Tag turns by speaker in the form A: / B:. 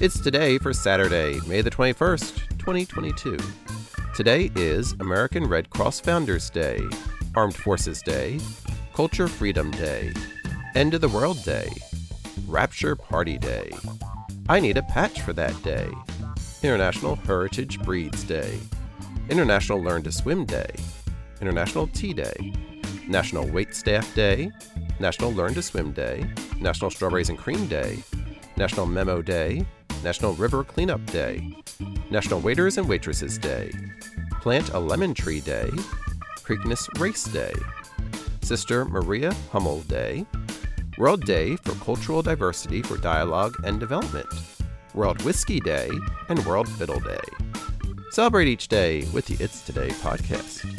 A: It's today for Saturday, May the 21st, 2022. Today is American Red Cross Founders Day, Armed Forces Day, Culture Freedom Day, End of the World Day, Rapture Party Day. I need a patch for that day. International Heritage Breeds Day, International Learn to Swim Day, International Tea Day, National Wait Staff Day, National Learn to Swim Day, National Strawberries and Cream Day, National Memo Day, National River Cleanup Day, National Waiters and Waitresses Day, Plant a Lemon Tree Day, Preakness Race Day, Sister Maria Hummel Day, World Day for Cultural Diversity for Dialogue and Development, World Whiskey Day, and World Fiddle Day. Celebrate each day with the It's Today podcast.